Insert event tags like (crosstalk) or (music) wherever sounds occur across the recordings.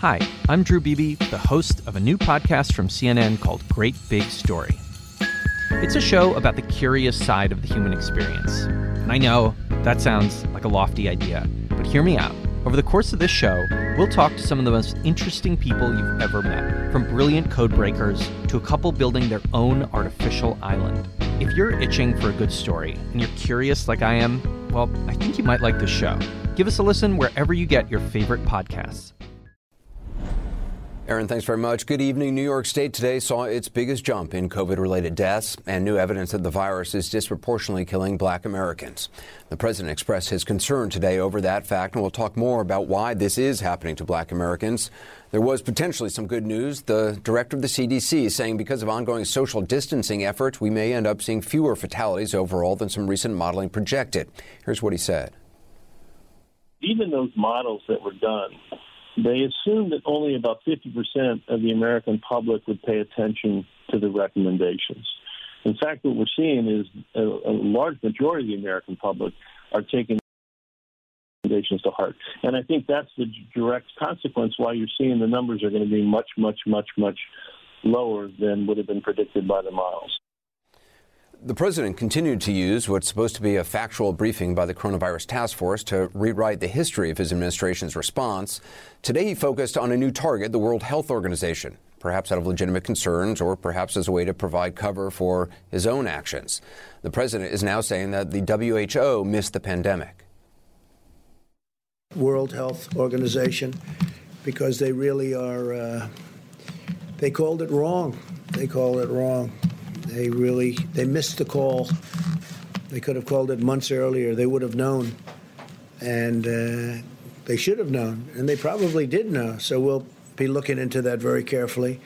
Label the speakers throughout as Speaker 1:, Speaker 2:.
Speaker 1: Hi, I'm Drew Beebe, the host of a new podcast from CNN called Great Big Story. It's a show about the curious side of the human experience. And I know that sounds like a lofty idea, but hear me out. Over the course of this show, we'll talk to some of the most interesting people you've ever met, from brilliant code breakers to a couple building their own artificial island. If you're itching for a good story and you're curious like I am, well, I think you might like this show. Give us a listen wherever you get your favorite podcasts.
Speaker 2: Aaron, thanks very much. Good evening. New York State today saw its biggest jump in COVID related deaths and new evidence that the virus is disproportionately killing black Americans. The president expressed his concern today over that fact, and we'll talk more about why this is happening to black Americans. There was potentially some good news. The director of the CDC saying because of ongoing social distancing efforts, we may end up seeing fewer fatalities overall than some recent modeling projected. Here's what he said.
Speaker 3: Even those models that were done they assumed that only about 50% of the American public would pay attention to the recommendations. In fact, what we're seeing is a, a large majority of the American public are taking recommendations to heart. And I think that's the direct consequence why you're seeing the numbers are going to be much, much, much, much lower than would have been predicted by the models.
Speaker 2: The president continued to use what's supposed to be a factual briefing by the coronavirus task force to rewrite the history of his administration's response. Today, he focused on a new target, the World Health Organization, perhaps out of legitimate concerns or perhaps as a way to provide cover for his own actions. The president is now saying that the WHO missed the pandemic.
Speaker 4: World Health Organization, because they really are, uh, they called it wrong. They called it wrong. They really they missed the call. They could have called it months earlier. They would have known, and uh, they should have known, and they probably did know. So we'll be looking into that very carefully.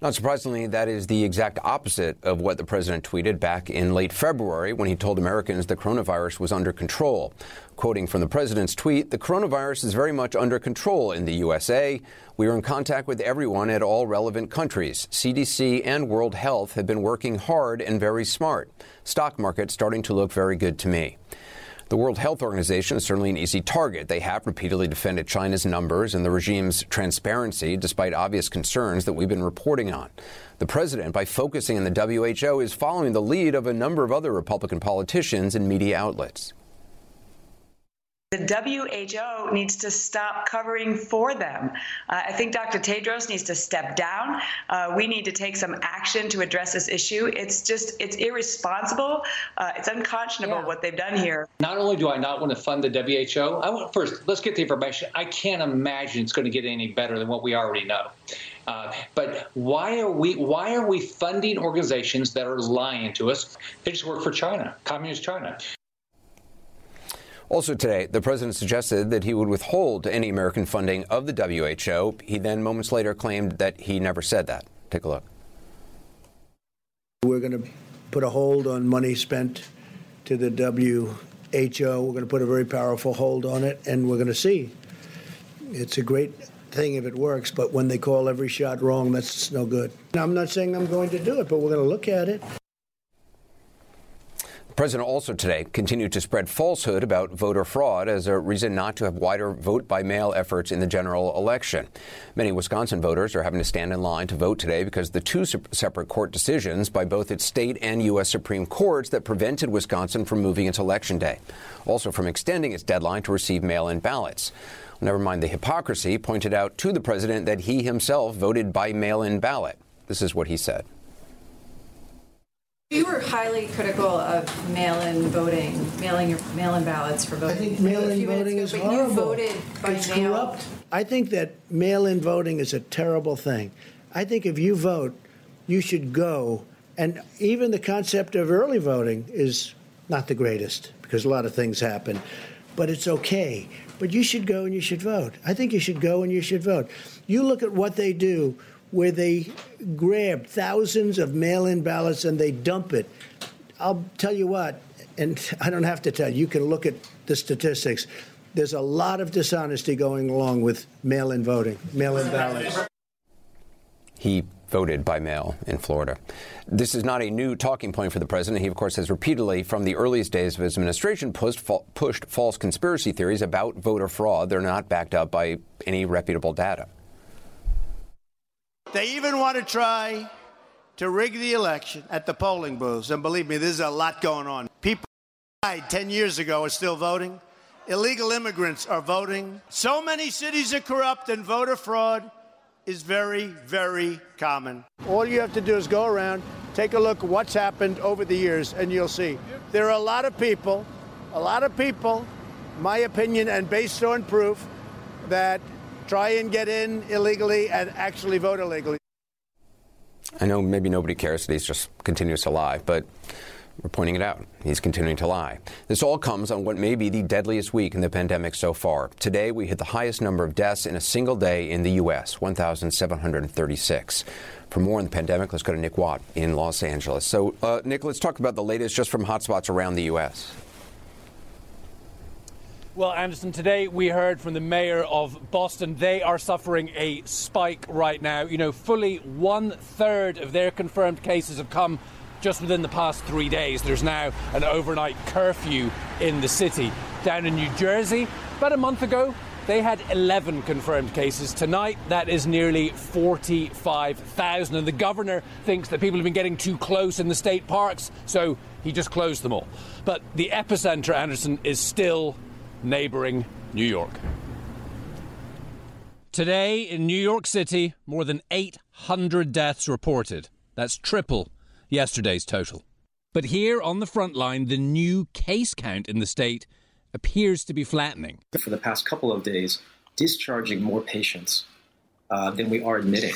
Speaker 2: Not surprisingly, that is the exact opposite of what the president tweeted back in late February when he told Americans the coronavirus was under control. Quoting from the president's tweet, the coronavirus is very much under control in the USA. We are in contact with everyone at all relevant countries. CDC and World Health have been working hard and very smart. Stock market starting to look very good to me. The World Health Organization is certainly an easy target. They have repeatedly defended China's numbers and the regime's transparency, despite obvious concerns that we've been reporting on. The president, by focusing on the WHO, is following the lead of a number of other Republican politicians and media outlets.
Speaker 5: The WHO needs to stop covering for them. Uh, I think Dr. Tedros needs to step down. Uh, we need to take some action to address this issue. It's just, it's irresponsible. Uh, it's unconscionable yeah. what they've done here.
Speaker 6: Not only do I not want to fund the WHO, I want first, let's get the information. I can't imagine it's going to get any better than what we already know. Uh, but why are we why are we funding organizations that are lying to us? They just work for China, communist China.
Speaker 2: Also today, the president suggested that he would withhold any American funding of the WHO. He then moments later claimed that he never said that. Take a look.
Speaker 4: We're going to put a hold on money spent to the WHO. We're going to put a very powerful hold on it, and we're going to see. It's a great thing if it works, but when they call every shot wrong, that's no good. I'm not saying I'm going to do it, but we're going to look at it
Speaker 2: president also today continued to spread falsehood about voter fraud as a reason not to have wider vote by mail efforts in the general election. Many Wisconsin voters are having to stand in line to vote today because the two separate court decisions by both its state and U.S. Supreme Courts that prevented Wisconsin from moving its election day, also from extending its deadline to receive mail in ballots. Never mind the hypocrisy, pointed out to the president that he himself voted by mail in ballot. This is what he said.
Speaker 7: You were highly critical of mail-in voting, mailing your mail-in ballots for voting.
Speaker 4: I think mail-in voting is horrible.
Speaker 7: You voted by
Speaker 4: it's
Speaker 7: mail.
Speaker 4: corrupt. I think that mail-in voting is a terrible thing. I think if you vote, you should go. And even the concept of early voting is not the greatest because a lot of things happen. But it's okay. But you should go and you should vote. I think you should go and you should vote. You look at what they do where they grab thousands of mail in ballots and they dump it. I'll tell you what, and (laughs) I don't have to tell you, you can look at the statistics. There's a lot of dishonesty going along with mail in voting, mail in ballots.
Speaker 2: He voted by mail in Florida. This is not a new talking point for the president. He, of course, has repeatedly, from the earliest days of his administration, pushed, pushed false conspiracy theories about voter fraud. They're not backed up by any reputable data.
Speaker 8: They even want to try to rig the election at the polling booths. And believe me, there's a lot going on. People died 10 years ago are still voting. Illegal immigrants are voting. So many cities are corrupt, and voter fraud is very, very common. All you have to do is go around, take a look at what's happened over the years, and you'll see. There are a lot of people, a lot of people, my opinion, and based on proof, that try and get in illegally and actually vote illegally.
Speaker 2: I know maybe nobody cares that he's just continues to lie, but we're pointing it out. He's continuing to lie. This all comes on what may be the deadliest week in the pandemic so far. Today, we hit the highest number of deaths in a single day in the U.S., 1,736. For more on the pandemic, let's go to Nick Watt in Los Angeles. So, uh, Nick, let's talk about the latest just from hotspots around the U.S.
Speaker 9: Well, Anderson, today we heard from the mayor of Boston. They are suffering a spike right now. You know, fully one third of their confirmed cases have come just within the past three days. There's now an overnight curfew in the city. Down in New Jersey, about a month ago, they had 11 confirmed cases. Tonight, that is nearly 45,000. And the governor thinks that people have been getting too close in the state parks, so he just closed them all. But the epicenter, Anderson, is still neighboring New York. Today in New York City, more than 800 deaths reported. That's triple yesterday's total. But here on the front line, the new case count in the state appears to be flattening.
Speaker 10: For the past couple of days, discharging more patients uh, than we are admitting.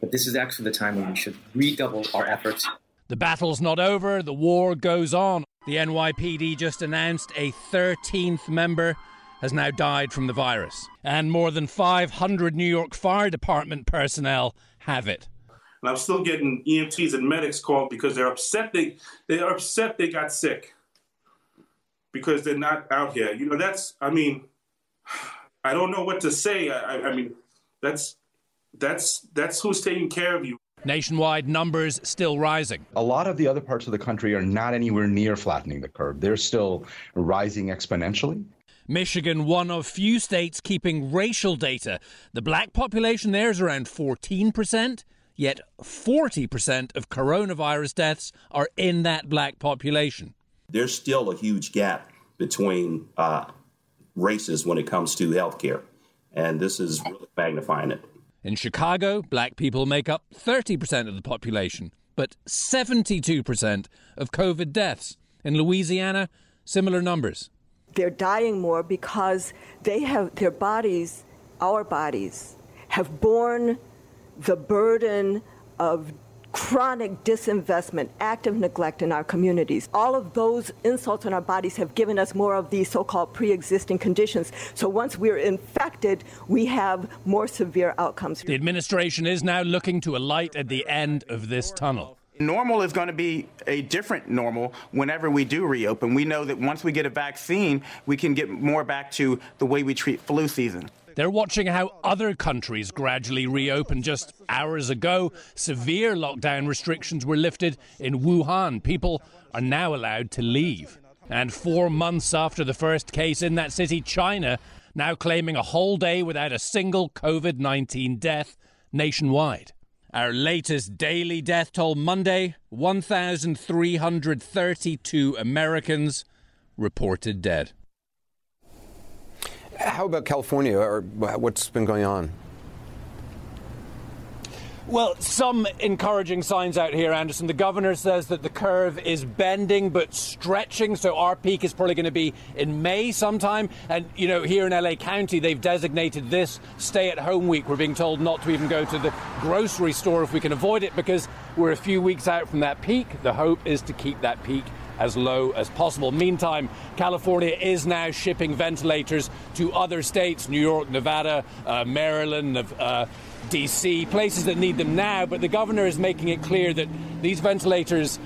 Speaker 10: But this is actually the time when we should redouble our efforts.
Speaker 9: The battle's not over, the war goes on. The NYPD just announced a 13th member has now died from the virus, and more than 500 New York Fire Department personnel have it.
Speaker 11: And I'm still getting EMTs and medics called because they're upset they they are upset they got sick because they're not out here. You know, that's I mean, I don't know what to say. I, I mean, that's that's that's who's taking care of you.
Speaker 9: Nationwide numbers still rising.
Speaker 12: A lot of the other parts of the country are not anywhere near flattening the curve. They're still rising exponentially.
Speaker 9: Michigan, one of few states keeping racial data. The black population there is around 14%, yet 40% of coronavirus deaths are in that black population.
Speaker 13: There's still a huge gap between uh, races when it comes to healthcare, and this is really magnifying it.
Speaker 9: In Chicago, black people make up 30% of the population, but 72% of COVID deaths. In Louisiana, similar numbers.
Speaker 14: They're dying more because they have their bodies, our bodies, have borne the burden of chronic disinvestment, active neglect in our communities. All of those insults on our bodies have given us more of these so called pre existing conditions. So once we're infected, we have more severe outcomes.
Speaker 9: The administration is now looking to a light at the end of this tunnel.
Speaker 15: Normal is going to be a different normal whenever we do reopen. We know that once we get a vaccine, we can get more back to the way we treat flu season.
Speaker 9: They're watching how other countries gradually reopen. Just hours ago, severe lockdown restrictions were lifted in Wuhan. People are now allowed to leave. And four months after the first case in that city, China now claiming a whole day without a single COVID 19 death nationwide. Our latest daily death toll Monday 1,332 Americans reported dead.
Speaker 2: How about California, or what's been going on?
Speaker 9: Well, some encouraging signs out here, Anderson. The governor says that the curve is bending but stretching, so our peak is probably going to be in May sometime. And, you know, here in LA County, they've designated this stay at home week. We're being told not to even go to the grocery store if we can avoid it because we're a few weeks out from that peak. The hope is to keep that peak as low as possible. Meantime, California is now shipping ventilators to other states New York, Nevada, uh, Maryland, uh, DC, places that need them now. But the governor is making it clear that these ventilators,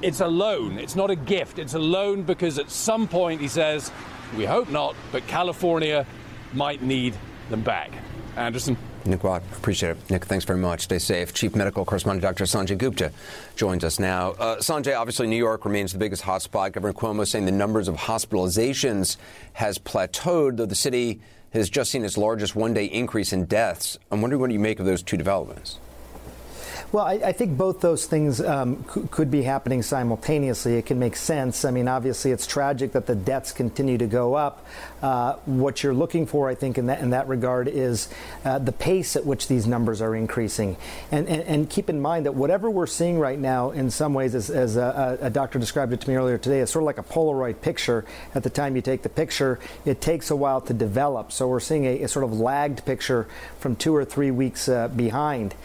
Speaker 9: it's a loan, it's not a gift. It's a loan because at some point, he says, we hope not, but California might need them back. Anderson.
Speaker 2: Nick Watt, appreciate it. Nick, thanks very much. Stay safe. Chief Medical Correspondent Dr. Sanjay Gupta joins us now. Uh, Sanjay, obviously New York remains the biggest hotspot. Governor Cuomo saying the numbers of hospitalizations has plateaued, though the city has just seen its largest one-day increase in deaths. I'm wondering what do you make of those two developments?
Speaker 16: Well, I, I think both those things um, c- could be happening simultaneously. It can make sense. I mean, obviously, it's tragic that the deaths continue to go up. Uh, what you're looking for, I think, in that in that regard, is uh, the pace at which these numbers are increasing. And, and, and keep in mind that whatever we're seeing right now, in some ways, as, as a, a doctor described it to me earlier today, is sort of like a Polaroid picture. At the time you take the picture, it takes a while to develop. So we're seeing a, a sort of lagged picture from two or three weeks uh, behind.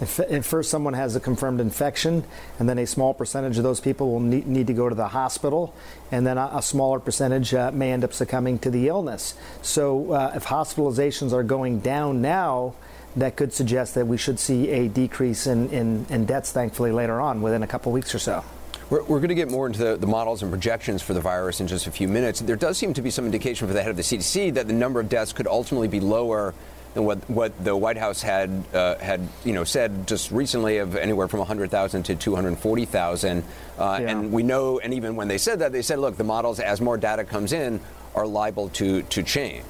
Speaker 16: If, if, first someone has a confirmed infection, and then a small percentage of those people will need, need to go to the hospital, and then a, a smaller percentage uh, may end up succumbing to the illness. So uh, if hospitalizations are going down now, that could suggest that we should see a decrease in, in, in deaths, thankfully, later on within a couple weeks or so.
Speaker 2: We're, we're, going to get more into the, the, models and projections for the virus in just a few minutes. There does seem to be some indication for the head of the CDC that the number of deaths could ultimately be lower than what, what the White House had uh, had you know said just recently of anywhere from 100,000 to 240,000. Uh, yeah. And we know, and even when they said that, they said, look, the models, as more data comes in, are liable to to change.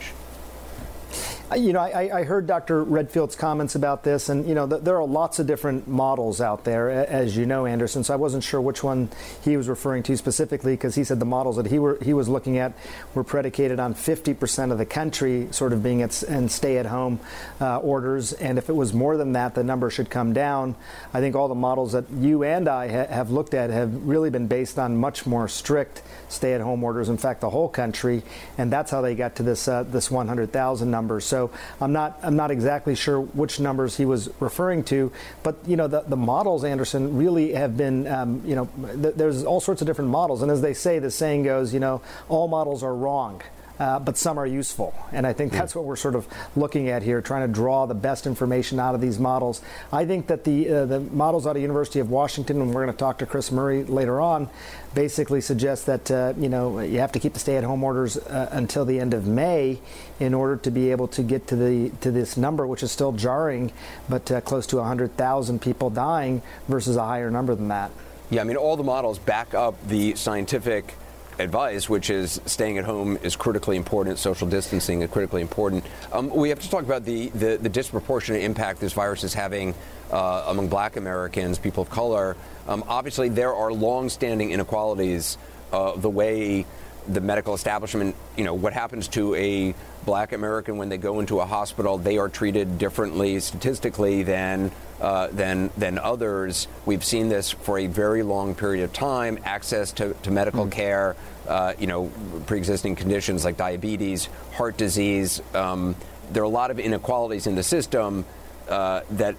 Speaker 16: You know, I, I, heard Dr. Redfield's comments about this, and you know, th- there are lots of different models out there, as you know, Anderson. So I wasn't sure which one he was referring to specifically, because he said the models that he were he was looking at were predicated on 50% of the country sort of being at stay-at-home uh, orders, and if it was more than that, the number should come down. I think all the models that you and I ha- have looked at have really been based on much more strict stay-at-home orders. In fact, the whole country, and that's how they got to this uh, this 100,000 number. So so I'm not I'm not exactly sure which numbers he was referring to, but you know the, the models Anderson really have been um, you know th- there's all sorts of different models, and as they say, the saying goes, you know, all models are wrong uh, but some are useful. And I think that's what we're sort of looking at here, trying to draw the best information out of these models. I think that the uh, the models out of University of Washington, and we're going to talk to Chris Murray later on, basically suggest that uh, you know you have to keep the stay-at-home orders uh, until the end of May in order to be able to get to the to this number, which is still jarring, but uh, close to 100,000 people dying versus a higher number than that.
Speaker 2: Yeah, I mean all the models back up the scientific advice, which is staying at home is critically important, social distancing is critically important. Um, we have to talk about the, the, the, disproportionate impact this virus is having uh, among black Americans, people of color. Um, obviously, there are long-standing inequalities uh, the way the medical establishment, you know, what happens to a black American when they go into a hospital, they are treated differently statistically than uh, than than others. We've seen this for a very long period of time. Access to, to medical mm. care, uh, you know, pre-existing conditions like diabetes, heart disease. Um, there are a lot of inequalities in the system uh, that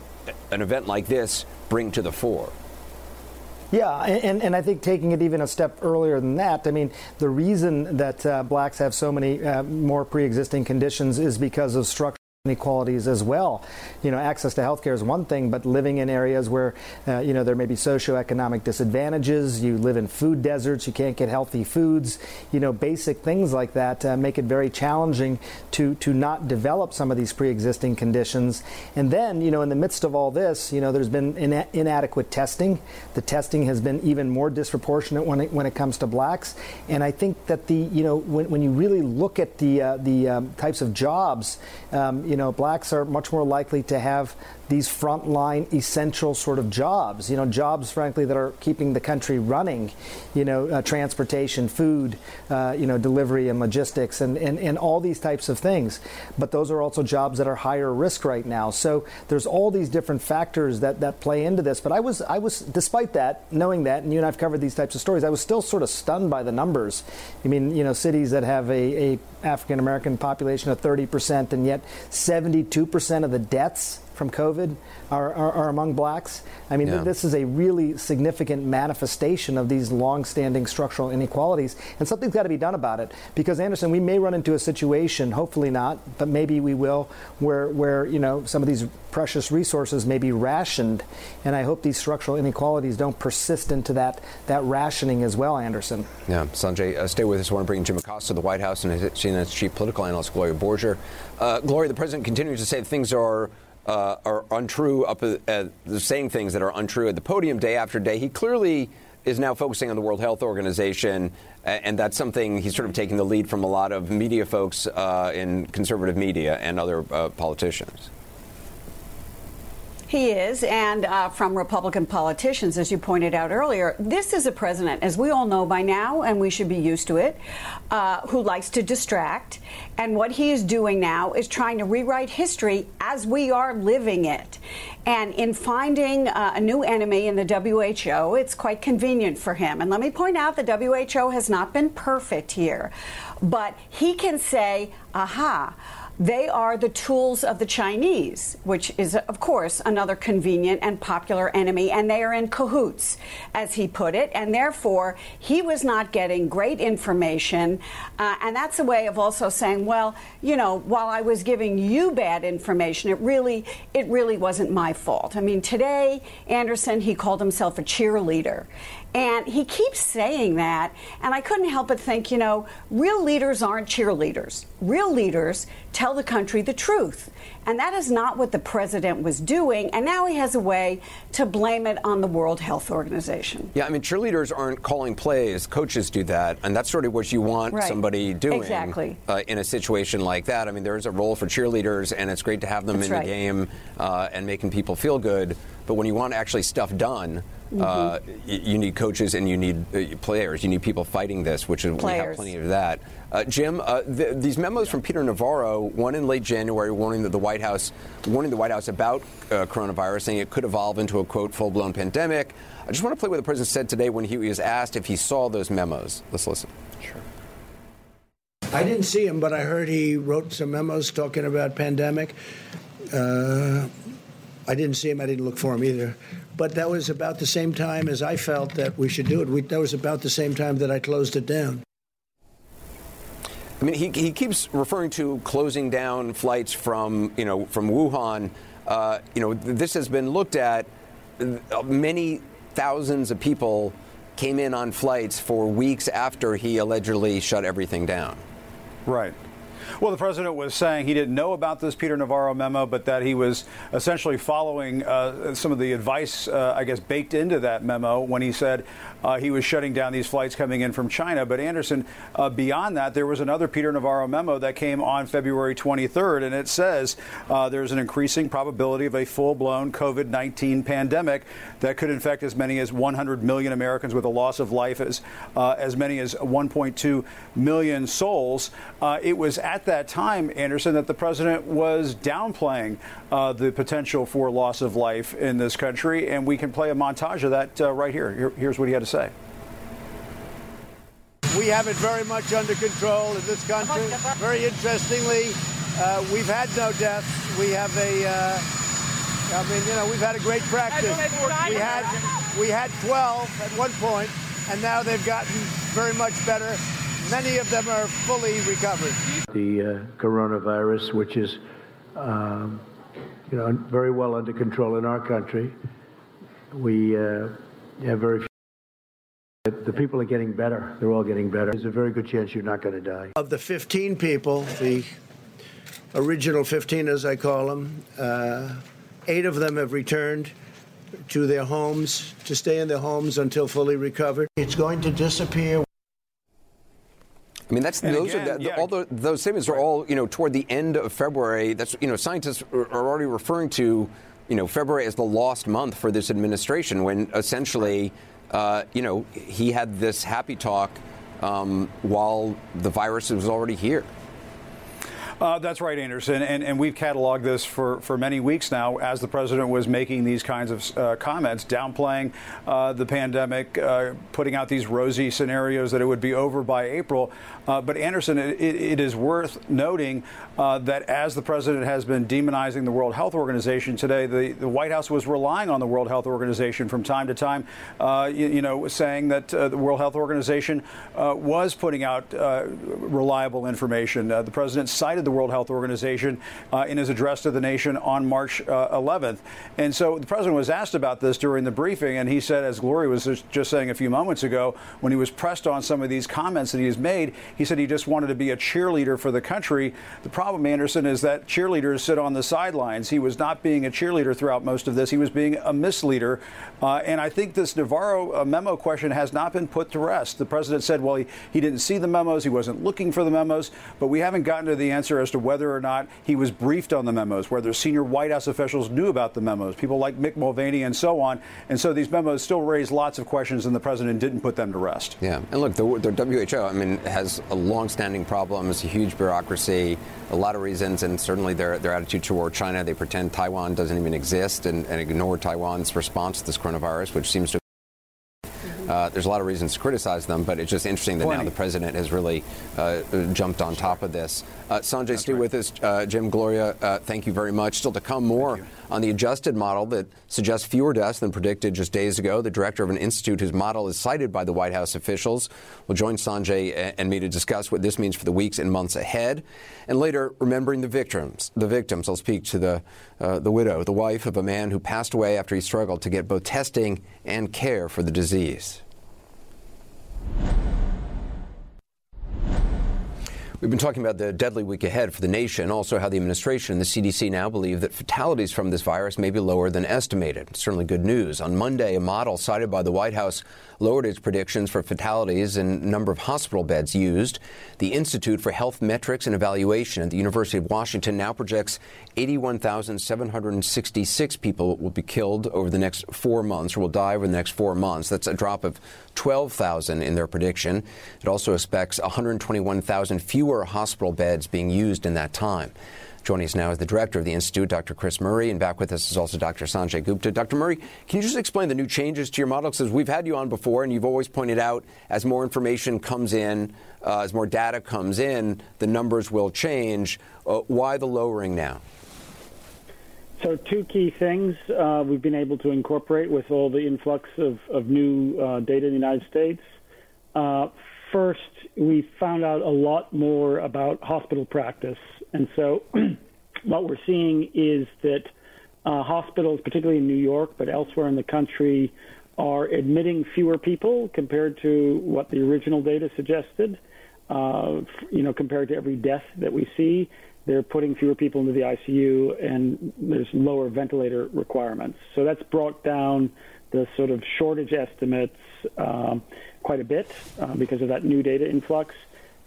Speaker 2: an event like this bring to the fore.
Speaker 16: Yeah, and, and I think taking it even a step earlier than that, I mean, the reason that uh, blacks have so many uh, more pre existing conditions is because of structural inequalities as well. You know, access to healthcare is one thing, but living in areas where, uh, you know, there may be socioeconomic disadvantages, you live in food deserts, you can't get healthy foods, you know, basic things like that uh, make it very challenging to, to not develop some of these pre-existing conditions. And then, you know, in the midst of all this, you know, there's been ina- inadequate testing. The testing has been even more disproportionate when it, when it comes to blacks. And I think that the, you know, when, when you really look at the, uh, the um, types of jobs, um, you know, blacks are much more likely to have these frontline essential sort of jobs, you know, jobs, frankly, that are keeping the country running, you know, uh, transportation, food, uh, you know, delivery and logistics and, and, and all these types of things. But those are also jobs that are higher risk right now. So there's all these different factors that, that play into this. But I was, I was, despite that, knowing that, and you and I've covered these types of stories, I was still sort of stunned by the numbers. I mean, you know, cities that have a, a African American population of 30%, and yet 72% of the deaths from COVID are, are, are among blacks. I mean, yeah. th- this is a really significant manifestation of these long-standing structural inequalities, and something's got to be done about it. Because Anderson, we may run into a situation, hopefully not, but maybe we will, where where you know some of these precious resources may be rationed, and I hope these structural inequalities don't persist into that that rationing as well, Anderson.
Speaker 2: Yeah, Sanjay, uh, stay with us. I want to bring Jim Acosta to the White House and CNN's chief political analyst Gloria Borger. Uh, Gloria, the president continues to say things are uh, are untrue, up at, saying things that are untrue at the podium day after day. He clearly is now focusing on the World Health Organization, and that's something he's sort of taking the lead from a lot of media folks uh, in conservative media and other uh, politicians.
Speaker 17: He is, and uh, from Republican politicians, as you pointed out earlier. This is a president, as we all know by now, and we should be used to it, uh, who likes to distract. And what he is doing now is trying to rewrite history as we are living it. And in finding uh, a new enemy in the WHO, it's quite convenient for him. And let me point out the WHO has not been perfect here, but he can say, aha, they are the tools of the Chinese, which is, of course, another convenient and popular enemy, and they are in cahoots, as he put it. And therefore, he was not getting great information. Uh, and that's a way of also saying, well, you know, while I was giving you bad information, it really, it really wasn't my fault. I mean, today, Anderson, he called himself a cheerleader. And he keeps saying that, and I couldn't help but think, you know, real leaders aren't cheerleaders. Real leaders tell the country the truth. And that is not what the president was doing. And now he has a way to blame it on the World Health Organization.
Speaker 2: Yeah, I mean, cheerleaders aren't calling plays, coaches do that. And that's sort of what you want
Speaker 17: right.
Speaker 2: somebody doing
Speaker 17: exactly.
Speaker 2: uh, in a situation like that. I mean, there's a role for cheerleaders, and it's great to have them
Speaker 17: that's
Speaker 2: in
Speaker 17: right.
Speaker 2: the game uh, and making people feel good. But when you want actually stuff done,
Speaker 17: Mm-hmm.
Speaker 2: uh, you need coaches and you need uh, players. You need people fighting this, which is, we have plenty of that. Uh, Jim, uh, th- these memos from Peter Navarro, one in late January, warning that the White House, warning the White House about uh, coronavirus, saying it could evolve into a quote full-blown pandemic. I just want to play what the president said today when he was asked if he saw those memos. Let's listen.
Speaker 4: Sure. I didn't see him, but I heard he wrote some memos talking about pandemic. Uh, I didn't see him. I didn't look for him either. But that was about the same time as I felt that we should do it. We, that was about the same time that I closed it down.
Speaker 2: I mean, he, he keeps referring to closing down flights from, you know, from Wuhan. Uh, you know, this has been looked at. Many thousands of people came in on flights for weeks after he allegedly shut everything down.
Speaker 18: Right. Well, the president was saying he didn't know about this Peter Navarro memo, but that he was essentially following uh, some of the advice, uh, I guess, baked into that memo when he said uh, he was shutting down these flights coming in from China. But Anderson, uh, beyond that, there was another Peter Navarro memo that came on February 23rd, and it says uh, there's an increasing probability of a full-blown COVID-19 pandemic that could infect as many as 100 million Americans with a loss of life, as uh, as many as 1.2 million souls. it was at that time, Anderson, that the president was downplaying uh, the potential for loss of life in this country, and we can play a montage of that uh, right here. here. Here's what he had to say.
Speaker 8: We have it very much under control in this country. Very interestingly, uh, we've had no deaths. We have a, uh, I mean, you know, we've had a great practice. We had, we had 12 at one point, and now they've gotten very much better. Many of them are fully recovered.
Speaker 4: The uh, coronavirus, which is, um, you know, very well under control in our country, we uh, have very few. The people are getting better. They're all getting better. There's a very good chance you're not going to die. Of the 15 people, the original 15, as I call them, uh, eight of them have returned to their homes to stay in their homes until fully recovered. It's going to disappear.
Speaker 2: I mean, that's
Speaker 18: And
Speaker 2: those
Speaker 18: again,
Speaker 2: are the,
Speaker 18: yeah.
Speaker 2: all the, those statements are all you know toward the end of February. That's you know scientists are are already referring to you know February as the lost month for this administration when essentially uh, you know he had this happy talk um, while the virus was already here.
Speaker 18: Uh, that's right, Anderson. And, and we've cataloged this for, for many weeks now as the president was making these kinds of uh, comments, downplaying uh, the pandemic, uh, putting out these rosy scenarios that it would be over by April. Uh, but, Anderson, it, it is worth noting uh, that as the president has been demonizing the World Health Organization today, the, the White House was relying on the World Health Organization from time to time, you, you, know, saying that the World Health Organization was putting out reliable information. the president cited the the World Health Organization uh, in his address to the nation on March uh, 11th. And so the president was asked about this during the briefing, and he said, as Gloria was just saying a few moments ago, when he was pressed on some of these comments that he has made, he said he just wanted to be a cheerleader for the country. The problem, Anderson, is that cheerleaders sit on the sidelines. He was not being a cheerleader throughout most of this. He was being a misleader. Uh, and I think this Navarro uh, memo question has not been put to rest. The president said, well, he, he didn't see the memos, he wasn't looking for the memos, but we haven't gotten to the answer as to whether or not he was briefed on the memos, whether senior White House officials knew about the memos, people like Mick Mulvaney and so on. And so these memos still raise lots of questions, and the president didn't put them to rest.
Speaker 2: Yeah, and look, the, the WHO, I mean, has a long-standing problem, it's a huge bureaucracy, a lot of reasons, and certainly their, their attitude toward China. They pretend Taiwan doesn't even exist and, and ignore Taiwan's response to this coronavirus, which seems to uh, there's a lot of reasons to criticize them, but it's just interesting that now the president has really uh, jumped on top of this. Uh, Sanjay, stay right. with us. Uh, Jim, Gloria, uh, thank you very much. Still to come more on the adjusted model that suggests fewer deaths than predicted just days ago. The director of an institute whose model is cited by the White House officials will join Sanjay and me to discuss what this means for the weeks and months ahead. And later, remembering the victims. The victims. I'll speak to the uh, the widow, the wife of a man who passed away after he struggled to get both testing and care for the disease. We've been talking about the deadly week ahead for the nation, also how the administration and the CDC now believe that fatalities from this virus may be lower than estimated. Certainly good news. On Monday, a model cited by the White House lowered its predictions for fatalities and number of hospital beds used. The Institute for Health Metrics and Evaluation at the University of Washington now projects 81,766 people will be killed over the next four months or will die over the next four months. That's a drop of 12,000 in their prediction. It also expects 121,000 fewer hospital beds being used in that time. Joining us now is the director of the Institute, Dr. Chris Murray, and back with us is also Dr. Sanjay Gupta. Dr. Murray, can you just explain the new changes to your model? Because we've had you on before, and you've always pointed out as more information comes in, uh, as more data comes in, the numbers will change. Uh, why the lowering now?
Speaker 19: So, two key things uh, we've been able to incorporate with all the influx of, of new uh, data in the United States. Uh, first, we found out a lot more about hospital practice. And so, (clears throat) what we're seeing is that uh, hospitals, particularly in New York, but elsewhere in the country, are admitting fewer people compared to what the original data suggested. Uh, you know, compared to every death that we see they're putting fewer people into the ICU, and there's lower ventilator requirements. So that's brought down the sort of shortage estimates um, quite a bit uh, because of that new data influx.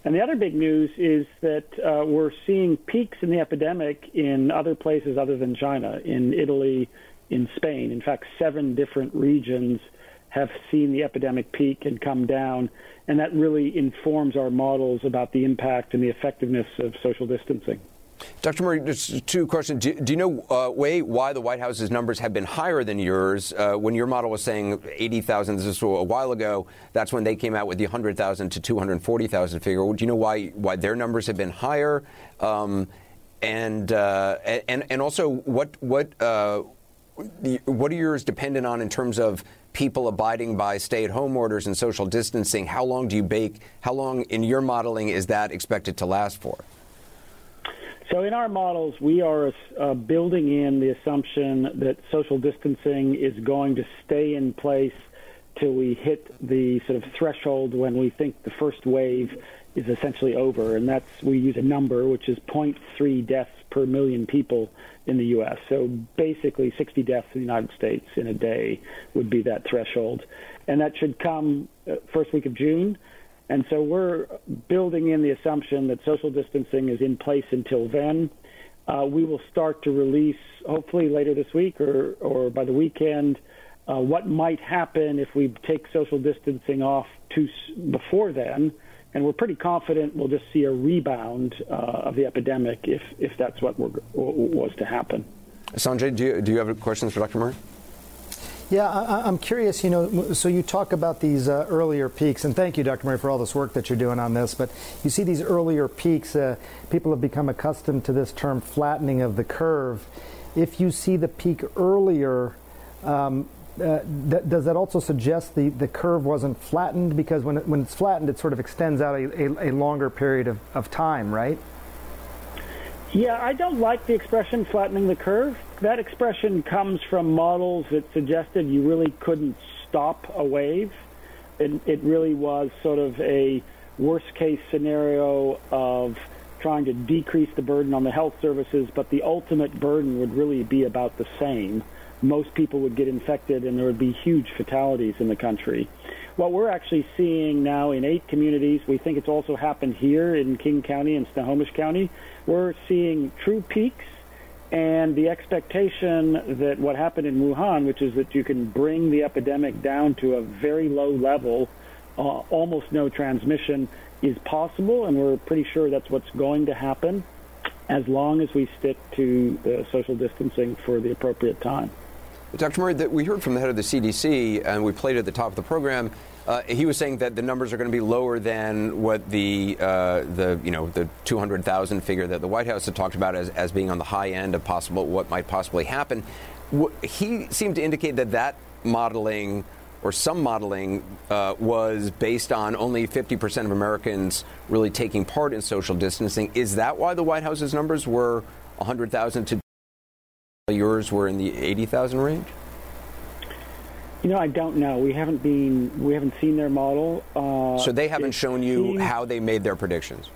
Speaker 19: And the other big news is that uh, we're seeing peaks in the epidemic in other places other than China, in Italy, in Spain. In fact, seven different regions have seen the epidemic peak and come down and that really informs our models about the impact and the effectiveness of social distancing.
Speaker 2: Dr. Murray, just two questions. Do, do you know, uh, Wei, why the White House's numbers have been higher than yours? Uh, when your model was saying 80,000, this was a while ago, that's when they came out with the 100,000 to 240,000 figure. Do you know why, why their numbers have been higher? Um, and, uh, and, and also, what, what, uh, what are yours dependent on in terms of people abiding by stay-at-home orders and social distancing, how long do you bake? How long in your modeling is that expected to last for?
Speaker 19: So in our models, we are uh, building in the assumption that social distancing is going to stay in place till we hit the sort of threshold when we think the first wave is essentially over, and that's we use a number which is 0.3 deaths per million people in the U.S. So basically, 60 deaths in the United States in a day would be that threshold, and that should come uh, first week of June. And so we're building in the assumption that social distancing is in place until then. Uh, we will start to release, hopefully later this week or, or by the weekend, uh, what might happen if we take social distancing off too, before then and we're pretty confident we'll just see a rebound uh, of the epidemic if, if that's what was to happen.
Speaker 2: Sanjay, do you, do you have questions for Dr. Murray?
Speaker 16: Yeah, I, am curious. You know, so you talk about these uh, earlier peaks, and thank you, Dr. Murray, for all this work that you're doing on this. But you see these earlier peaks. Uh, people have become accustomed to this term flattening of the curve. If you see the peak earlier, um, uh, th- does that also suggest the, the curve wasn't flattened? Because when, it, when it's flattened, it sort of extends out a, a, a longer period of, of time, right?
Speaker 19: Yeah, I don't like the expression flattening the curve. That expression comes from models that suggested you really couldn't stop a wave. It, it really was sort of a worst case scenario of trying to decrease the burden on the health services, but the ultimate burden would really be about the same. Most people would get infected and there would be huge fatalities in the country. What we're actually seeing now in eight communities, we think it's also happened here in King County and Snohomish County, we're seeing true peaks and the expectation that what happened in Wuhan, which is that you can bring the epidemic down to a very low level, uh, almost no transmission, is possible, and we're pretty sure that's what's going to happen as long as we stick to the social distancing for the appropriate time.
Speaker 2: Dr. Murray, we heard from the head of the CDC, and we played at the top of the program. Uh, he was saying that the numbers are going to be lower than what the uh, the you know the 200,000 figure that the White House had talked about as, as being on the high end of possible what might possibly happen. He seemed to indicate that that modeling or some modeling uh, was based on only 50% of Americans really taking part in social distancing. Is that why the White House's numbers were 100,000 to yours were in the 80,000 range?
Speaker 19: You know, I don't know. We haven't been, we haven't seen their model. Uh,
Speaker 2: so they haven't shown you how they made their predictions.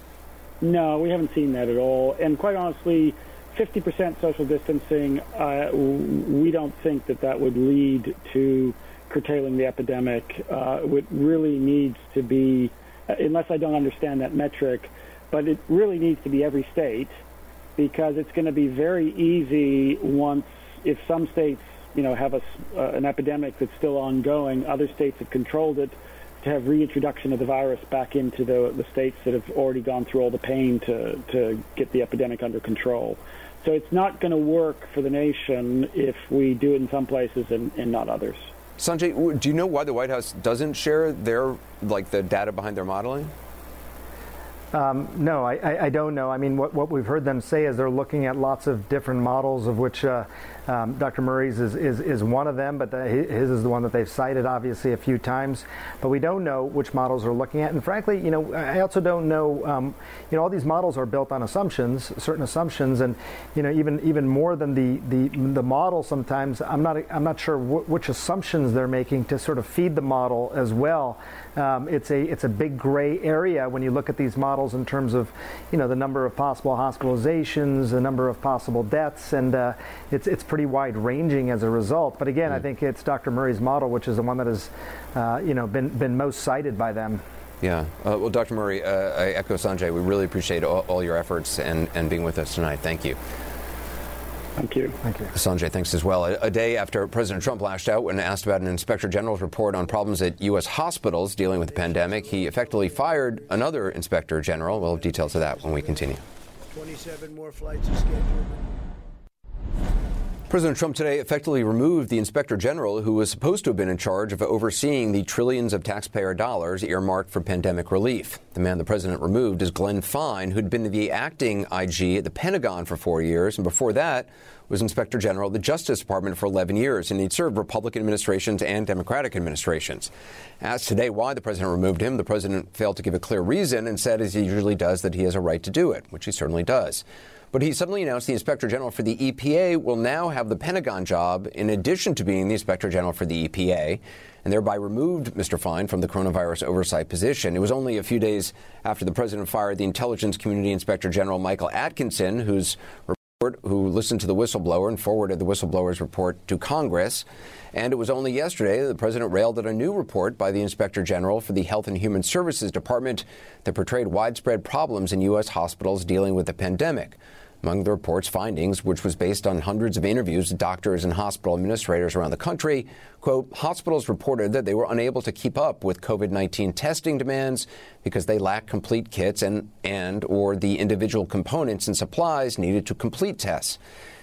Speaker 19: No, we haven't seen that at all. And quite honestly, 50% social distancing, uh, we don't think that that would lead to curtailing the epidemic. Uh, it really needs to be, uh, unless I don't understand that metric, but it really needs to be every state because it's going to be very easy once, if some states you know, have a, uh, an epidemic that's still ongoing. Other states have controlled it to have reintroduction of the virus back into the, the states that have already gone through all the pain to, to get the epidemic under control. So it's not going to work for the nation if we do it in some places and, and not others.
Speaker 2: Sanjay, do you know why the White House doesn't share their like the data behind their modeling?
Speaker 16: Um, no, I, I, don't know. I mean, what, what we've heard them say is they're looking at lots of different models, of which uh, um, Dr. Murray's is, is, is one of them, but the, his is the one that they've cited obviously a few times. But we don't know which models they're looking at. And frankly, you know, I also don't know, um, you know, all these models are built on assumptions, certain assumptions, and, you know, even even more than the, the, the model sometimes, I'm not, I'm not sure wh- which assumptions they're making to sort of feed the model as well. Um, it's a it's a big gray area when you look at these models in terms of you know the number of possible hospitalizations, the number of possible deaths, and uh, it's it's pretty wide ranging as a result. But again, mm. I think it's Dr. Murray's model, which is the one that has uh, you know been been most cited by them.
Speaker 2: Yeah. Uh, well, Dr. Murray, uh, I echo Sanjay. We really appreciate all, all your efforts and, and being with us tonight. Thank you.
Speaker 19: Thank you.
Speaker 16: Thank you.
Speaker 2: Sanjay, thanks as well. A, a, day after President Trump lashed out when asked about an inspector general's report on problems at U.S. hospitals dealing with the pandemic, he effectively fired another inspector general. We'll have details of that when we continue.
Speaker 4: 27 more flights are scheduled.
Speaker 2: President Trump today effectively removed the inspector general who was supposed to have been in charge of overseeing the trillions of taxpayer dollars earmarked for pandemic relief. The man the president removed is Glenn Fine, who'd been the acting IG at the Pentagon for four years, and before that was inspector general of the Justice Department for 11 years, and he'd served Republican administrations and Democratic administrations. Asked today why the president removed him, the president failed to give a clear reason and said, as he usually does, that he has a right to do it, which he certainly does. But he suddenly announced the Inspector General for the EPA will now have the Pentagon job in addition to being the Inspector General for the EPA, and thereby removed Mr. Fine from the coronavirus oversight position. It was only a few days after the president fired the Intelligence Community Inspector General Michael Atkinson, whose report, who listened to the whistleblower and forwarded the whistleblower's report to Congress. And it was only yesterday that the president railed at a new report by the Inspector General for the Health and Human Services Department that portrayed widespread problems in U.S. hospitals dealing with the pandemic. Among the report's findings, which was based on hundreds of interviews with doctors and hospital administrators around the country, quote, hospitals reported that they were unable to keep up with COVID-19 testing demands because they lacked complete kits and, and or the individual components and supplies needed to complete tests.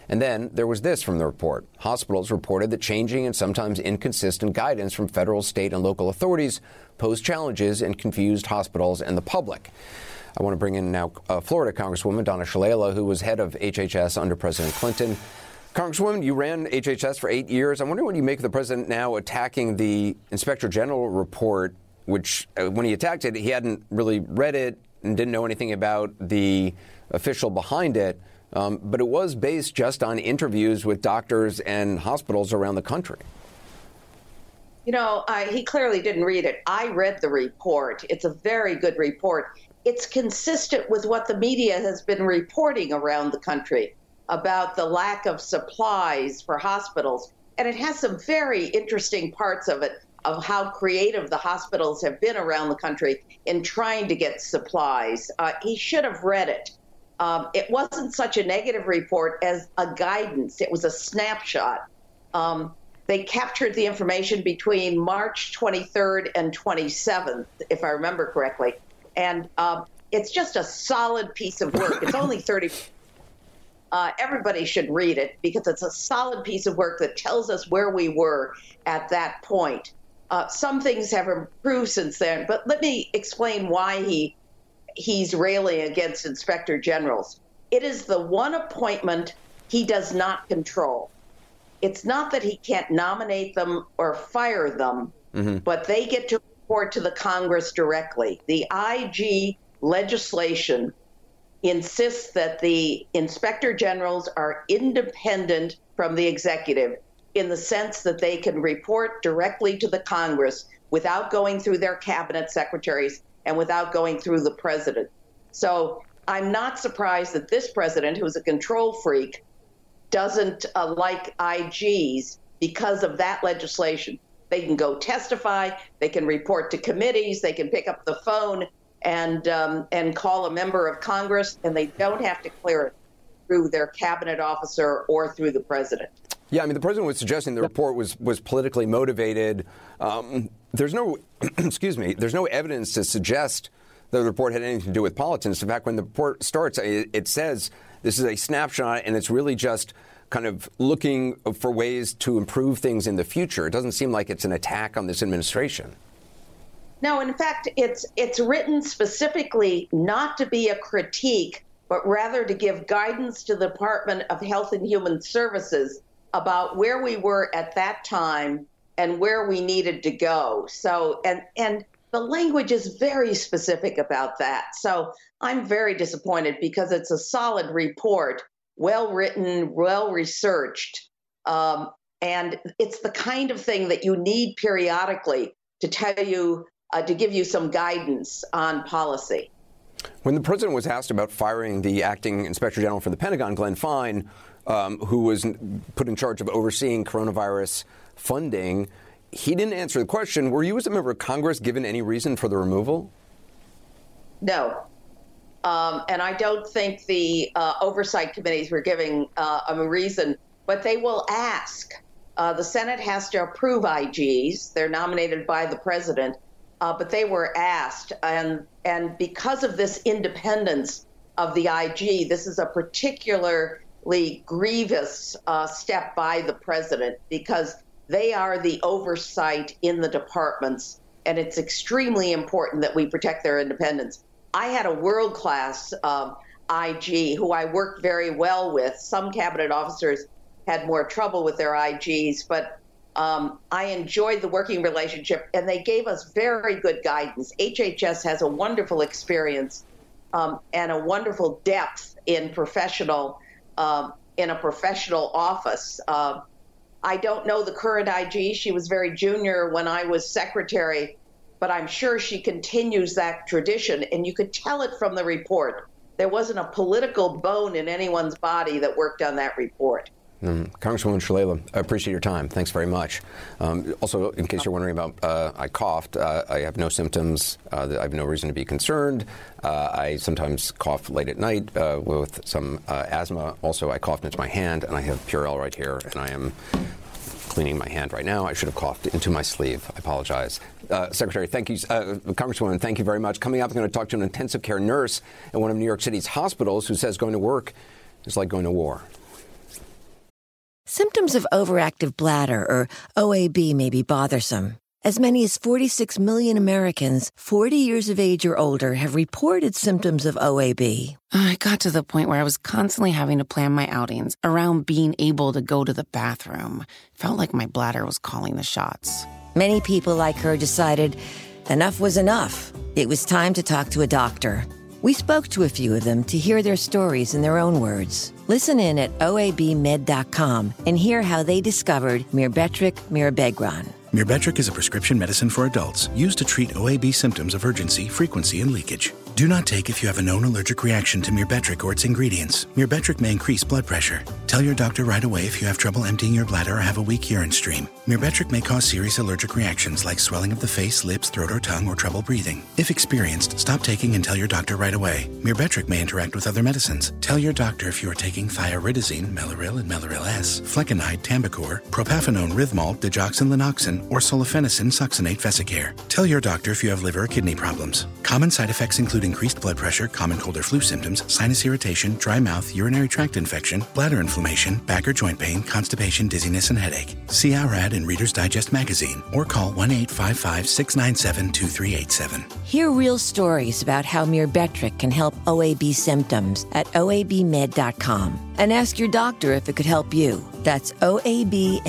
Speaker 2: And then there was this from the report. Hospitals reported that changing and sometimes inconsistent guidance from federal, state, and local authorities posed challenges and confused hospitals and the public. I want to bring in now uh, Florida Congresswoman Donna Shalala, who was head of HHS under President Clinton. Congresswoman, you ran HHS for eight years. I'm wondering what you make of the president now attacking the Inspector General report, which, uh, when he attacked it, he hadn't really read it and didn't know anything about the official behind it. Um, but it was based just on interviews with doctors and hospitals around the country.
Speaker 20: You know, uh, he clearly didn't read it. I read the report. It's a very good report. It's consistent with what the media has been reporting around the country about the lack of supplies for hospitals. And it has some very interesting parts of it of how creative the hospitals have been around the country in trying to get supplies. Uh, he should have read it. Um, it wasn't such a negative report as a guidance, it was a snapshot. Um, they captured the information between March 23rd and 27th, if I remember correctly. And uh, it's just a solid piece of work. It's only (laughs) 30. Uh, everybody should read it because it's a solid piece of work that tells us where we were at that point. Uh, some things have improved since then, but let me explain why he he's railing against inspector generals. It is the one appointment he does not control. It's not that he can't nominate them or fire them, mm-hmm. but they get to report to the Congress directly. The IG legislation insists that the inspector generals are independent from the executive in the sense that they can report directly to the Congress without going through their cabinet secretaries and without going through the president. So I'm not surprised that this president, who's a control freak, doesn't uh, like IGs because of that legislation. They can go testify, they can report to committees, they can pick up the phone and um, and call a member of Congress, and they don't have to clear it through their cabinet officer or through the president.
Speaker 2: Yeah, I mean, the president was suggesting the report was was politically motivated. Um, there's no, (clears throat) excuse me, there's no evidence to suggest that the report had anything to do with politics. In fact, when the report starts, it, it says this is a snapshot, and it's really just kind of looking for ways to improve things in the future. It doesn't seem like it's an attack on this administration.
Speaker 20: No, in fact, it's it's written specifically not to be a critique, but rather to give guidance to the Department of Health and Human Services about where we were at that time and where we needed to go. So, and and the language is very specific about that. So, I'm very disappointed because it's a solid report, well written, well researched, um, and it's the kind of thing that you need periodically to tell you uh, to give you some guidance on policy.
Speaker 2: When the president was asked about firing the acting inspector general for the Pentagon, Glenn Fine, um, who was put in charge of overseeing coronavirus funding. He didn't answer the question. Were you, as a member of Congress, given any reason for the removal?
Speaker 20: No. Um, and I don't think the uh, oversight committees were giving uh, a reason, but they will ask. Uh, the Senate has to approve IGs. They're nominated by the president, uh, but they were asked. And, and because of this independence of the IG, this is a particularly grievous uh, step by the president because they are the oversight in the departments, and it's extremely important that we protect their independence. I had a world class um, IG who I worked very well with. Some cabinet officers had more trouble with their IGs, but um, I enjoyed the working relationship, and they gave us very good guidance. HHS has a wonderful experience um, and a wonderful depth in professional um, in a professional office. Uh, I don't know the current IG. She was very junior when I was secretary, but I'm sure she continues that tradition. And you could tell it from the report. There wasn't a political bone in anyone's body that worked on that report.
Speaker 2: Mm. Congresswoman Shalala, I appreciate your time. Thanks very much. Um, also, in case you're wondering about, uh, I coughed. Uh, I have no symptoms. Uh, I have no reason to be concerned. Uh, I sometimes cough late at night uh, with some uh, asthma. Also, I coughed into my hand, and I have Purell right here, and I am cleaning my hand right now. I should have coughed into my sleeve. I apologize. Uh, Secretary, thank you. Uh, Congresswoman, thank you very much. Coming up, I'm going to talk to an intensive care nurse at one of New York City's hospitals who says going to work is like going to war.
Speaker 21: Symptoms of overactive bladder, or OAB, may be bothersome. As many as 46 million Americans, 40 years of age or older, have reported symptoms of OAB.
Speaker 22: I got to the point where I was constantly having to plan my outings around being able to go to the bathroom. Felt like my bladder was calling the shots.
Speaker 21: Many people like her decided enough was enough. It was time to talk to a doctor. We spoke to a few of them to hear their stories in their own words. Listen in at oabmed.com and hear how they discovered Myrbetriq Mirabegron.
Speaker 23: Myrbetriq is a prescription medicine for adults used to treat OAB symptoms of urgency, frequency, and leakage. Do not take if you have a known allergic reaction to Myrbetriq or its ingredients. Myrbetriq may increase blood pressure. Tell your doctor right away if you have trouble emptying your bladder or have a weak urine stream. Myrbetriq may cause serious allergic reactions like swelling of the face, lips, throat, or tongue, or trouble breathing. If experienced, stop taking and tell your doctor right away. Myrbetriq may interact with other medicines. Tell your doctor if you are taking thioridazine, Mellaril and Mellaril S, flecainide, Tambocor, propafenone, Rythmol, digoxin, lanoxin, or solifenacin, succinate, vesicare. Tell your doctor if you have liver or kidney problems. Common side effects include increased blood pressure, common cold or flu symptoms, sinus irritation, dry mouth, urinary tract infection, bladder inflammation, back or joint pain, constipation, dizziness, and headache. See our ad in Reader's Digest magazine or call 1 855 697 2387.
Speaker 21: Hear real stories about how Myrbetriq can help OAB symptoms at oabmed.com and ask your doctor if it could help you. That's oabmed.com.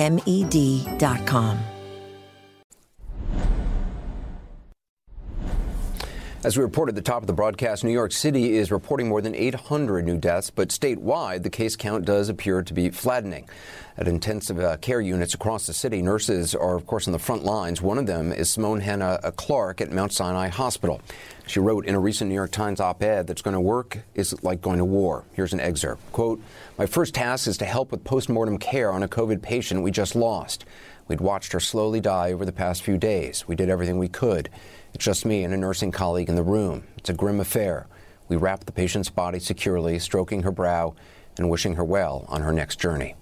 Speaker 2: As we reported at the top of the broadcast, New York City is reporting more than 800 new deaths, but statewide, the case count does appear to be flattening. At intensive uh, care units across the city, nurses are, of course, on the front lines. One of them is Simone Hannah uh, Clark at Mount Sinai Hospital. She wrote in a recent New York Times op ed that's going to work is like going to war. Here's an excerpt. Quote, My first task is to help with postmortem care on a COVID patient we just lost. We'd watched her slowly die over the past few days. We did everything we could. It's just me and a nursing colleague in the room. It's a grim affair. We wrap the patient's body securely, stroking her brow and wishing her well on her next journey.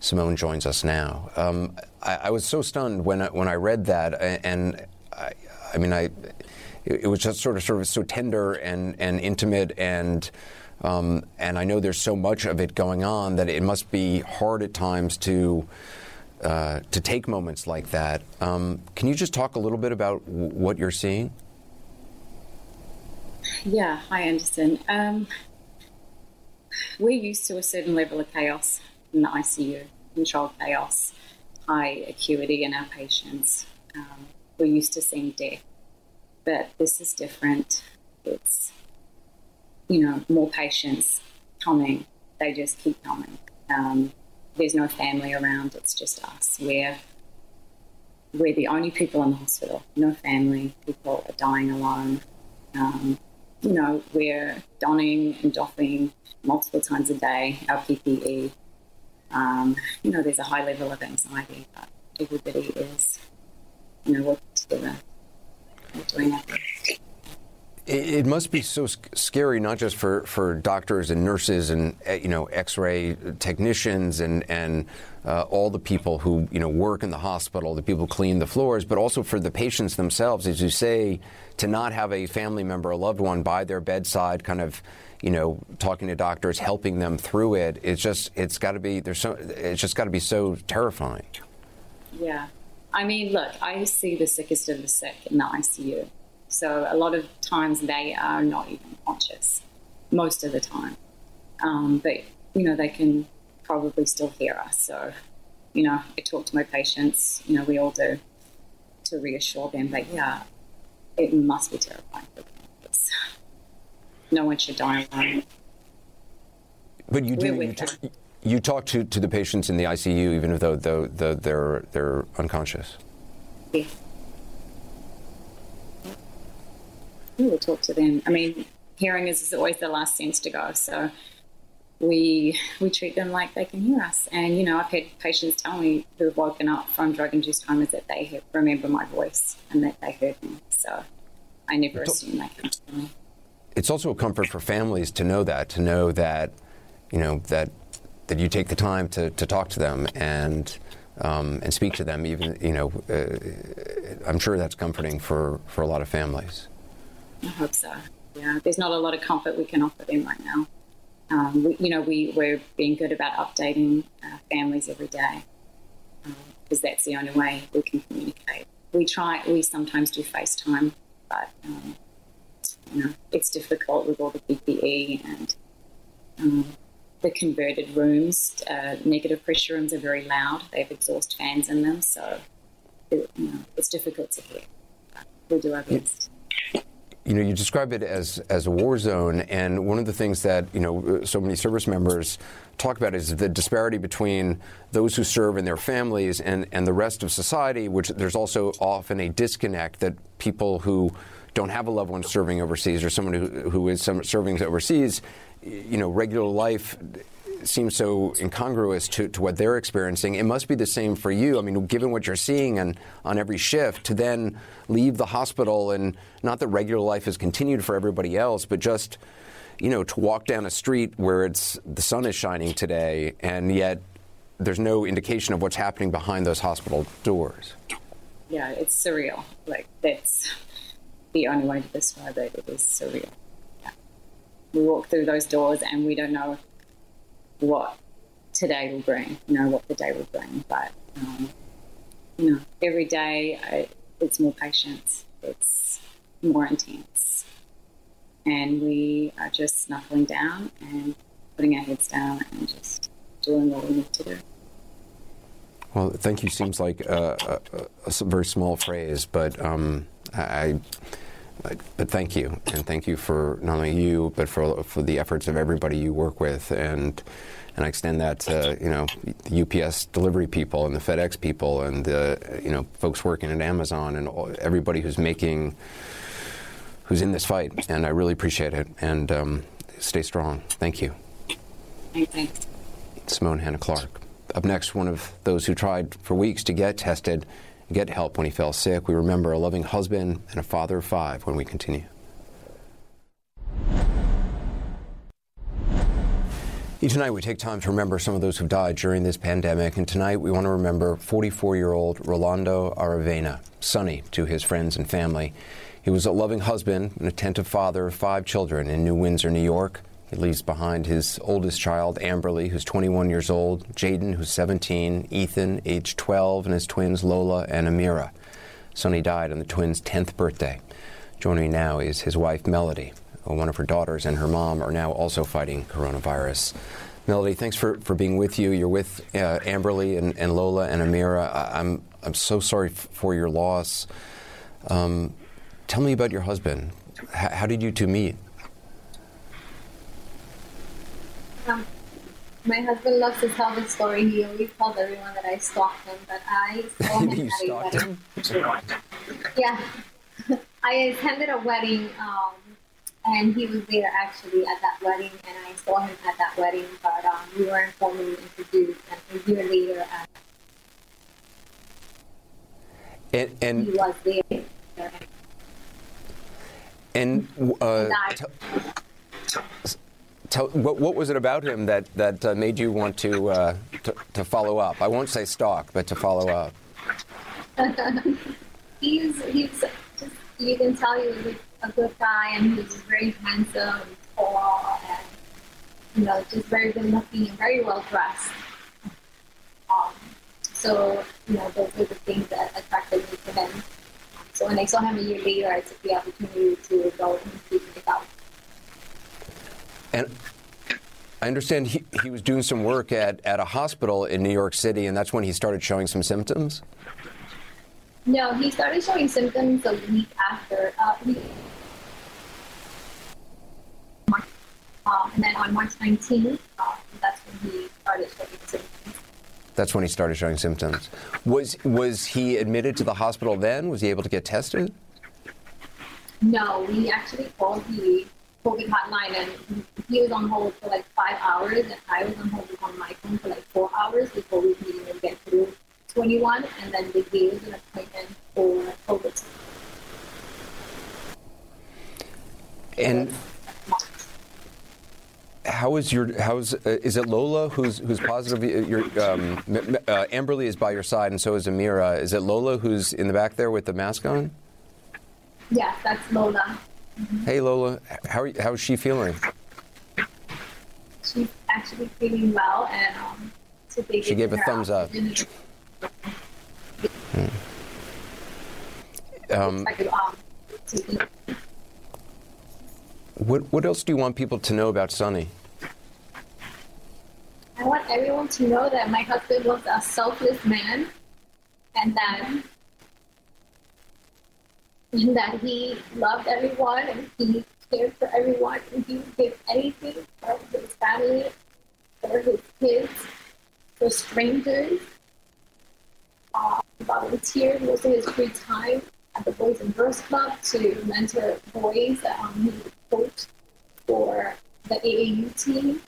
Speaker 2: Simone joins us now. Um, I, I, was so stunned when I, when I read that, and I, I mean, I it, was just sort of sort of so tender and and intimate, and um, and I know there's so much of it going on that it must be hard at times to. Uh, to take moments like that. Um, can you just talk a little bit about w- what you're seeing?
Speaker 24: Yeah, hi Anderson. Um, we're used to a certain level of chaos in the ICU, controlled chaos, high acuity in our patients. Um, we're used to seeing death, but this is different. It's, you know, more patients coming. They just keep coming. Um, there's no family around. It's just us. We're we're the only people in the hospital. No family. People are dying alone. Um, you know, we're donning and doffing multiple times a day our PPE. Um, you know, there's a high level of anxiety, but everybody is, you know, working together. We're doing our best.
Speaker 2: It must be so scary, not just for, for doctors and nurses and eh, you know X-ray technicians and and uh, all the people who you know work in the hospital, the people who clean the floors, but also for the patients themselves, as you say, to not have a family member, a loved one by their bedside, kind of you know talking to doctors, helping them through it. It's just it's got to be there's so it's just got to be so terrifying.
Speaker 24: Yeah, I mean, look, I see the sickest of the sick in the ICU so a lot of times they are not even conscious, most of the time. Um, but, you know, they can probably still hear us. So, you know, I talk to my patients, you know, we all do, to reassure them that, yeah, it must be terrifying for them. No one should die alone.
Speaker 2: But you do, you, t- you, talk to, to the patients in the ICU, even though, though, though they're, they're unconscious?
Speaker 24: Yeah. We will talk to them. I mean, hearing is always the last sense to go. So we we treat them like they can hear us. And you know, I've had patients tell me who've woken up from drug-induced comas that they remember my voice and that they heard me. So I never it's assume they can hear me.
Speaker 2: It's also a comfort for families to know that, to know that, you know, that that you take the time to, to talk to them and um, and speak to them. Even you know, uh, I'm sure that's comforting for, for a lot of families.
Speaker 24: I hope so. Yeah, there's not a lot of comfort we can offer them right now. Um, we, you know, we, we're being good about updating uh, families every day because um, that's the only way we can communicate. We try, we sometimes do FaceTime, but um, you know, it's difficult with all the PPE and um, the converted rooms. Uh, negative pressure rooms are very loud. They have exhaust fans in them, so it, you know, it's difficult to hear. But we'll do our best.
Speaker 2: You know, you describe it as as a war zone, and one of the things that you know so many service members talk about is the disparity between those who serve and their families and and the rest of society. Which there's also often a disconnect that people who don't have a loved one serving overseas or someone who, who is serving overseas, you know, regular life seems so incongruous to, to what they're experiencing. It must be the same for you. I mean, given what you're seeing and on every shift, to then leave the hospital and not that regular life has continued for everybody else, but just you know to walk down a street where it's the sun is shining today, and yet there's no indication of what's happening behind those hospital doors.
Speaker 24: Yeah, it's surreal. Like that's the only way to describe it. It is surreal. Yeah. We walk through those doors and we don't know what today will bring, you know, what the day will bring. But, um, you know, every day I, it's more patience, it's more intense. And we are just knuckling down and putting our heads down and just doing what we need to do.
Speaker 2: Well, thank you seems like a, a, a very small phrase, but um, I, but thank you, and thank you for not only you, but for for the efforts of everybody you work with, and and I extend that to you know the UPS delivery people and the FedEx people and the you know folks working at Amazon and all, everybody who's making who's in this fight. And I really appreciate it. And um, stay strong. Thank you.
Speaker 24: Thanks.
Speaker 2: Simone Hannah Clark. Up next, one of those who tried for weeks to get tested get help when he fell sick. We remember a loving husband and a father of five when we continue. Each night we take time to remember some of those who died during this pandemic, and tonight we want to remember 44-year-old Rolando Aravena, Sonny to his friends and family. He was a loving husband, an attentive father of five children in New Windsor, New York. He leaves behind his oldest child, Amberly, who's 21 years old, Jaden, who's 17, Ethan, age 12, and his twins, Lola and Amira. Sonny died on the twins' 10th birthday. Joining me now is his wife, Melody, one of her daughters and her mom are now also fighting coronavirus. Melody, thanks for, for being with you. You're with uh, Amberly and, and, Lola and Amira. I, am I'm, I'm so sorry f- for your loss. Um, tell me about your husband. H- how did you two meet?
Speaker 25: Um, my husband loves to tell the story. He always tells everyone that I stalked him, but I (laughs) saw him at a wedding. yeah, (laughs) I attended a wedding um, and he was there actually at that wedding, and I saw him at that wedding, but um, we weren't formally introduced. And a year later, uh,
Speaker 2: and, and
Speaker 25: he was there.
Speaker 2: And uh, tell, what, what, was it about him that that uh, made you want to, uh, to, to follow up? I won't say stalk, but to follow up. (laughs)
Speaker 25: he's he's just you can tell he was a good guy, and he was very handsome and tall, and you know, just very good looking and very well dressed. Um, so you know, those were the things that attracted me to him. So when I saw him a year later, I took the opportunity to go and speak it out.
Speaker 2: And I understand he, he was doing some work at, at a hospital in New York City, and that's when he started showing some symptoms?
Speaker 25: No, he started showing symptoms a week after. Uh, he, um, and then on March 19th, uh, that's when he started showing symptoms.
Speaker 2: That's when he started showing symptoms. Was was he admitted to the hospital then? Was he able to get tested?
Speaker 25: No, we actually called the COVID hotline, and he was on hold for like five hours, and I was on hold on my phone for like four hours before we could even get through 21, and then they gave us an appointment for COVID.
Speaker 2: And how is your how's uh, is it Lola who's who's positive? Your um, uh, Amberly is by your side, and so is Amira. Is it Lola who's in the back there with the mask on?
Speaker 25: Yes, that's Lola.
Speaker 2: Mm-hmm. Hey Lola, how are, how's she feeling?
Speaker 25: She's actually feeling well, and um,
Speaker 2: she gave a thumbs up. Hmm. Um, what what else do you want people to know about Sonny?
Speaker 25: I want everyone to know that my husband was a selfless man, and that and that he loved everyone and he cared for everyone and he would give anything for his family, for his kids, for strangers. Uh, volunteered most of his free time at the Boys and Girls Club to mentor boys. Um, he coached for the AAU team.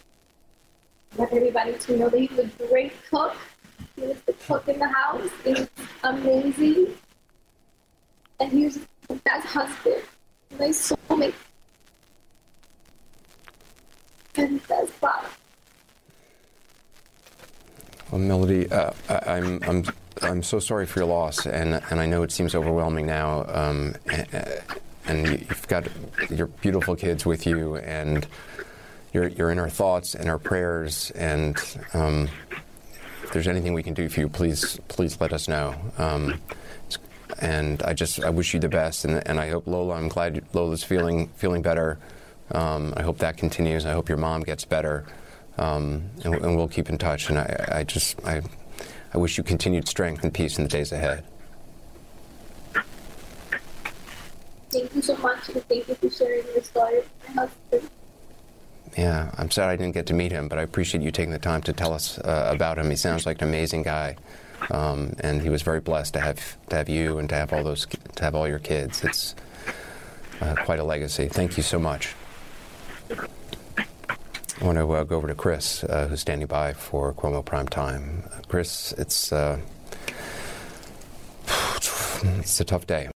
Speaker 25: Want everybody to know that he was a great cook. He was the cook in the house. It was amazing. And he was best husband, my soulmate, and best father.
Speaker 2: Well, Melody, uh, I, I'm I'm I'm so sorry for your loss, and and I know it seems overwhelming now. Um, and you've got your beautiful kids with you, and you're you're in our thoughts and our prayers. And um, if there's anything we can do for you, please please let us know. Um, and I just I wish you the best, and, and I hope Lola. I'm glad Lola's feeling feeling better. Um, I hope that continues. I hope your mom gets better, um, and, and, we'll keep in touch. And I, I just I I wish you continued strength and peace in the days ahead.
Speaker 25: Thank you so much, and thank you for sharing your story with my husband.
Speaker 2: Yeah, I'm sorry I didn't get to meet him, but I appreciate you taking the time to tell us uh, about him. He sounds like an amazing guy. Um, and he was very blessed to have to have you and to have all those to have all your kids. It's uh, quite a legacy. Thank you so much. I want to uh, go over to Chris, uh, who's standing by for Cuomo Prime Time. Chris, it's uh, (sighs) it's a tough day.